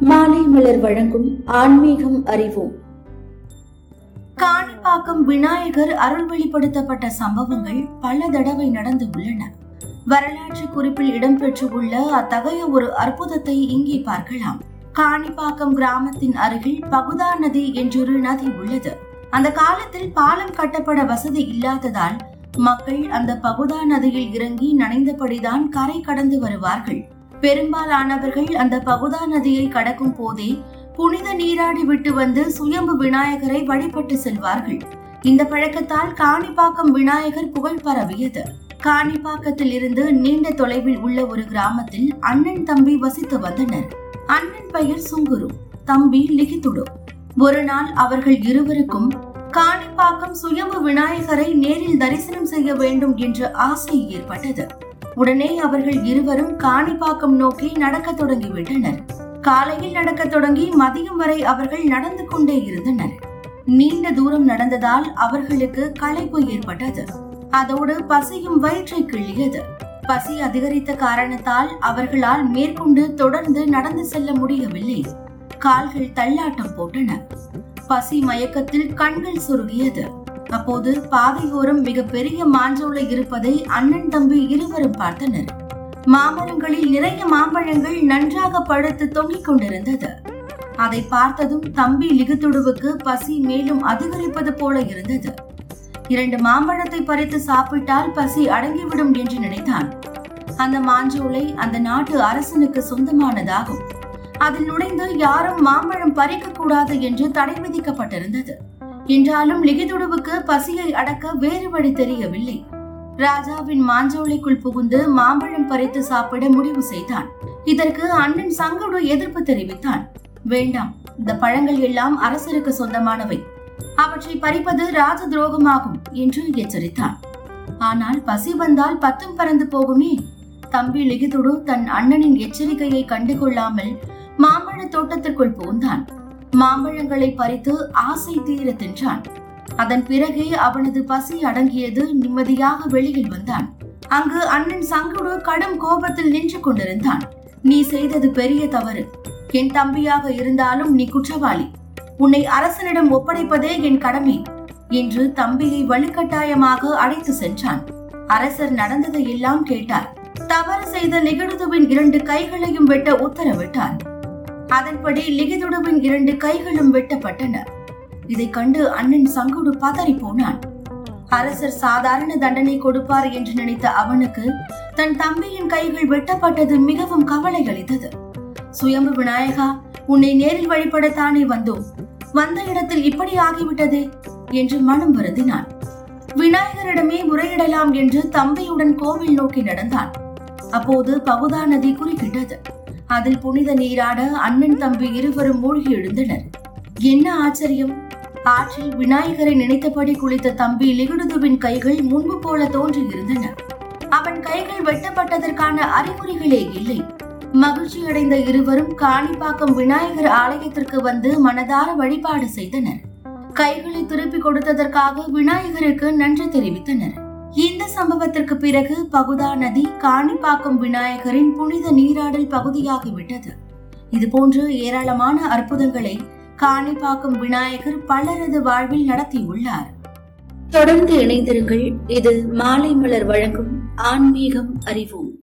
மாலை மலர் வழங்கும் ஆன்மீகம் அறிவோம். காணிப்பாக்கம் விநாயகர் அருள் வெளிப்படுத்தப்பட்ட சம்பவங்கள் பல தடவை நடந்து உள்ளன. வரலாற்று குறிப்பில் இடம்பெற்றுள்ள அத்தகைய ஒரு அற்புதத்தை இங்கே பார்க்கலாம். காணிப்பாக்கம் கிராமத்தின் அருகில் பகுதா நதி என்றொரு நதி உள்ளது. அந்த காலத்தில் பாலம் கட்டப்பட வசதி இல்லாததால் மக்கள் அந்த பகுதா நதியில் இறங்கி நனைந்தபடிதான் கரை கடந்து வருவார்கள். பெரும்பாலானவர்கள் அந்த பகுதா நதியை கடக்கும் போதே புனித நீராடி விட்டு வந்து சுயம்பு விநாயகரை வழிபட்டு செல்வார்கள். இந்த பழக்கத்தால் காணிப்பாக்கம் விநாயகர் புகழ் பரவியது. காணிப்பாக்கத்தில் இருந்து நீண்ட தொலைவில் உள்ள ஒரு கிராமத்தில் அண்ணன் தம்பி வசித்து வந்தனர். அண்ணன் பெயர் சுங்குரு தம்பி லிகித்துடு. ஒரு நாள் அவர்கள் இருவருக்கும் காணிப்பாக்கம் சுயம்பு விநாயகரை நேரில் தரிசனம் செய்ய வேண்டும் என்ற ஆசை ஏற்பட்டது. உடனே அவர்கள் இருவரும் காணிப்பாக்கம் நோக்கி நடக்கத் தொடங்கிவிட்டனர் காலையில் நடக்கத் தொடங்கி மதியம் வரை அவர்கள் நடந்து கொண்டே இருந்தனர். நீண்ட தூரம் நடந்ததால் அவர்களுக்கு களைப்பு ஏற்பட்டது. அதோடு பசியும் வயிற்றை கிள்ளியது. பசி அதிகரித்த காரணத்தால் அவர்களால் மேற்கொண்டு தொடர்ந்து நடந்து செல்ல முடியவில்லை. கால்கள் தள்ளாட்டம் போட்டன. பசி மயக்கத்தில் கண்கள் சுருகியது அப்போது பாதையோரம் மிக பெரிய மாஞ்சோலை இருப்பதை அண்ணன் தம்பி இருவரும் பார்த்தனர். மாமரங்களில் நிறைய மாம்பழங்கள் நன்றாக பழுத்து தொங்கிக் கொண்டிருந்தது. அதை பார்த்ததும் தம்பி லிகுத்துடுவுக்கு பசி மேலும் அதிகரிப்பது போல இருந்தது. இரண்டு மாம்பழத்தை பறித்து சாப்பிட்டால் பசி அடங்கிவிடும் என்று நினைத்தான். அந்த மாஞ்சோலை அந்த நாட்டு அரசனுக்கு சொந்தமானதாகும். அதில் நுழைந்து யாரும் மாம்பழம் பறிக்க கூடாது என்று தடை விதிக்கப்பட்டிருந்தது. என்றாலும் லிகிதுடுவுக்கு பசியை அடக்க வேறு வழி தெரியவில்லை. ராஜாவின் மாஞ்சோலைக்குள் புகுந்து மாம்பழம் பறித்து சாப்பிட முடிவு செய்தான். இதற்கு அண்ணன் சங்கடு எதிர்ப்பு தெரிவித்தான். வேண்டாம் இந்த பழங்கள் எல்லாம் அரசருக்கு சொந்தமானவை. அவற்றை பறிப்பது ராஜ துரோகமாகும் என்று எச்சரித்தான். ஆனால் பசி வந்தால் பத்தும் பறந்து போகுமே? தம்பி லிகிதுடு தன் அண்ணனின் எச்சரிக்கையை கண்டுகொள்ளாமல் மாம்பழ தோட்டத்திற்குள் புகுந்தான். மாம்பழங்களை பறித்து ஆசை தீர தின்றான். அதன் பிறகே அவனது பசி அடங்கியது நிம்மதியாக வெளியில் வந்தான். அங்கு அண்ணன் சங்குடு கடும் கோபத்தில் நின்று கொண்டிருந்தான். நீ செய்தது பெரிய தவறு. என் தம்பியாக இருந்தாலும் நீ குற்றவாளி. உன்னை அரசனிடம் ஒப்படைப்பதே என் கடமை என்று தம்பியை வலுக்கட்டாயமாக அழைத்து சென்றான். அரசர் நடந்ததை எல்லாம் கேட்டார். தவறு செய்த லிகிடுதுவின் இரண்டு கைகளையும் வெட்ட உத்தரவிட்டார். அதன்படி லிகிதுடுவின் இரண்டு கைகளும் வெட்டப்பட்டன. இதை கண்டு அண்ணன் சங்குடு பதறி போனான் அரசர் சாதாரண தண்டனை கொடுப்பார் என்று நினைத்த அவனுக்கு தன் தம்பியின் கைகள் வெட்டப்பட்டது மிகவும் கவலை அளித்தது சுயம்பு விநாயகா உன்னை நேரில் வழிபடத்தானே வந்தோம். வந்த இடத்தில் இப்படி ஆகிவிட்டதே என்று மனம் வருந்தினான். விநாயகரிடமே முறையிடலாம் என்று தம்பியுடன் கோவில் நோக்கி நடந்தான். அப்போது பகுதா நதி குறுக்கிட்டது. அதில் புனித நீராட அண்ணன் தம்பி இருவரும் மூழ்கி எழுந்தனர். என்ன ஆச்சரியம்? ஆற்றில் விநாயகரை நினைத்தபடி குளித்த தம்பி லிகுடுதுவின் கைகள் முன்பு போல தோன்றியிருந்தன. அவன் கைகள் வெட்டப்பட்டதற்கான அறிகுறிகளே இல்லை. மகிழ்ச்சி அடைந்த இருவரும் காணிப்பாக்கம் விநாயகர் ஆலயத்திற்கு வந்து மனதார வழிபாடு செய்தனர். கைகளை திருப்பி கொடுத்ததற்காக விநாயகருக்கு நன்றி தெரிவித்தனர். இந்த சம்பவத்திற்கு பிறகு பகுதா நதி காணிப்பாக்கம் விநாயகரின் புனித நீராடல் பகுதியாகிவிட்டது. இதுபோன்று ஏராளமான அற்புதங்களை காணிப்பாக்கம் விநாயகர் பலரது வாழ்வில் நடத்தியுள்ளார். தொடர்ந்து இணைந்திருங்கள். இது மாலை மலர் வழங்கும் ஆன்மீகம் அறிவோம்.